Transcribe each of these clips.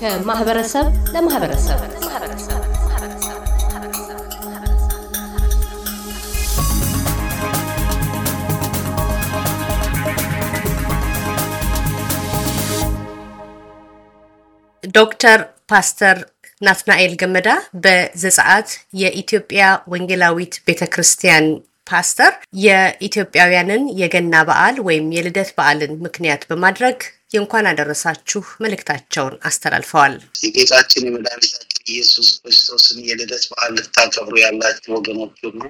ከማህበረሰብ ለማህበረሰብ። ማህበረሰብ ዶክተር ፓስተር ናትናኤል ገመዳ በዘጸአት የኢትዮጵያ ወንጌላዊት ቤተ ክርስቲያን ፓስተር የኢትዮጵያውያንን የገና በዓል ወይም የልደት በዓልን ምክንያት በማድረግ የእንኳን አደረሳችሁ መልእክታቸውን አስተላልፈዋል። የጌታችን የመድኃኒታችን ኢየሱስ ክርስቶስን የልደት በዓል ልታከብሩ ያላችሁ ወገኖች ሁሉ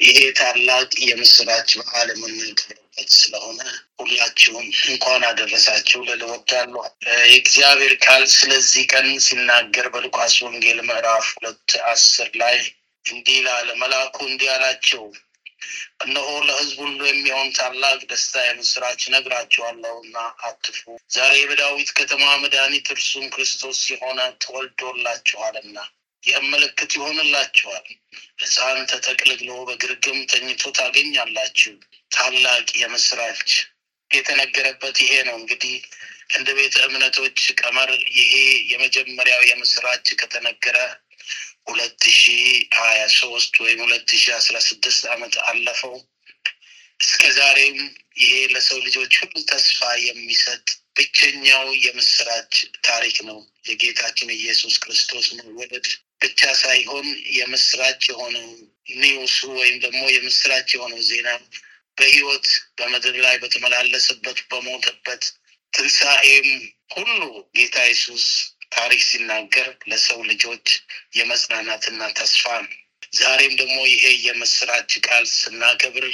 ይሄ ታላቅ የምስራች በዓል የምናከብርበት ስለሆነ ሁላችሁም እንኳን አደረሳችሁ ልል እወዳለሁ። የእግዚአብሔር ቃል ስለዚህ ቀን ሲናገር በሉቃስ ወንጌል ምዕራፍ ሁለት አስር ላይ እንዲህ ላለ መልአኩ እንዲህ አላቸው እነሆ ለሕዝብ ሁሉ የሚሆን ታላቅ ደስታ የምስራች ነግራችኋለሁና አትፍሩ። ዛሬ በዳዊት ከተማ መድኃኒት እርሱም ክርስቶስ የሆነ ተወልዶላችኋልና ይህም ምልክት ይሆንላችኋል፣ ሕፃን ተጠቅልሎ በግርግም ተኝቶ ታገኛላችሁ። ታላቅ የምስራች የተነገረበት ይሄ ነው። እንግዲህ እንደ ቤተ እምነቶች ቀመር ይሄ የመጀመሪያው የምስራች ከተነገረ ሁለት ሺ ሀያ ሶስት ወይም ሁለት ሺ አስራ ስድስት ዓመት አለፈው። እስከ ዛሬም ይሄ ለሰው ልጆች ሁሉ ተስፋ የሚሰጥ ብቸኛው የምስራች ታሪክ ነው። የጌታችን ኢየሱስ ክርስቶስ መወለድ ብቻ ሳይሆን የምስራች የሆነው ኒውሱ ወይም ደግሞ የምስራች የሆነው ዜና በሕይወት በምድር ላይ በተመላለሰበት በሞተበት ትንሣኤም ሁሉ ጌታ ኢየሱስ ታሪክ ሲናገር ለሰው ልጆች የመጽናናትና ተስፋ ነው። ዛሬም ደግሞ ይሄ የምስራች ቃል ስናከብር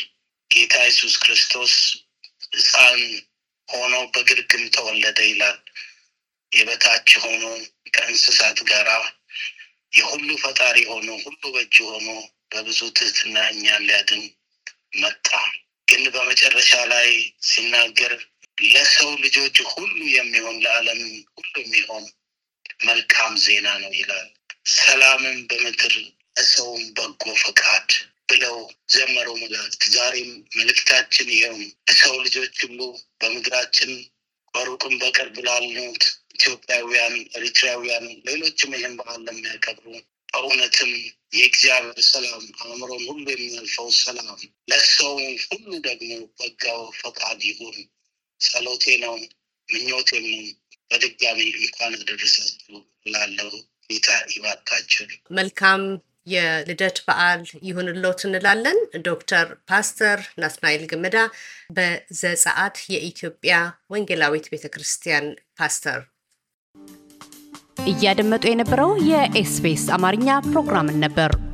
ጌታ ኢየሱስ ክርስቶስ ሕፃን ሆኖ በግርግም ተወለደ ይላል። የበታች ሆኖ ከእንስሳት ጋራ የሁሉ ፈጣሪ ሆኖ ሁሉ በእጁ ሆኖ በብዙ ትህትና እኛን ሊያድን መጣ። ግን በመጨረሻ ላይ ሲናገር ለሰው ልጆች ሁሉ የሚሆን ለዓለም ሁሉ የሚሆን መልካም ዜና ነው ይላል። ሰላምን በምድር ለሰውም በጎ ፈቃድ ብለው ዘመሩ መላእክት። ዛሬም መልእክታችን ይኸውም ለሰው ልጆች ሁሉ በምድራችን በሩቅም በቅርብ ላሉት ኢትዮጵያውያን፣ ኤሪትራውያን፣ ሌሎችም ይህን በዓል ለሚያከብሩ በእውነትም የእግዚአብሔር ሰላም አእምሮን ሁሉ የሚያልፈው ሰላም ለሰው ሁሉ ደግሞ በጋው ፈቃድ ይሁን ጸሎቴ ነው፣ ምኞቴም ነው። በድጋሚ እንኳን አደረሳችሁ ላለው ጌታ ይባርካችሁ። መልካም የልደት በዓል ይሁንልዎት እንላለን። ዶክተር ፓስተር ናትናኤል ገመዳ በዘጸአት የኢትዮጵያ ወንጌላዊት ቤተ ክርስቲያን ፓስተር። እያደመጡ የነበረው የኤስቢኤስ አማርኛ ፕሮግራምን ነበር።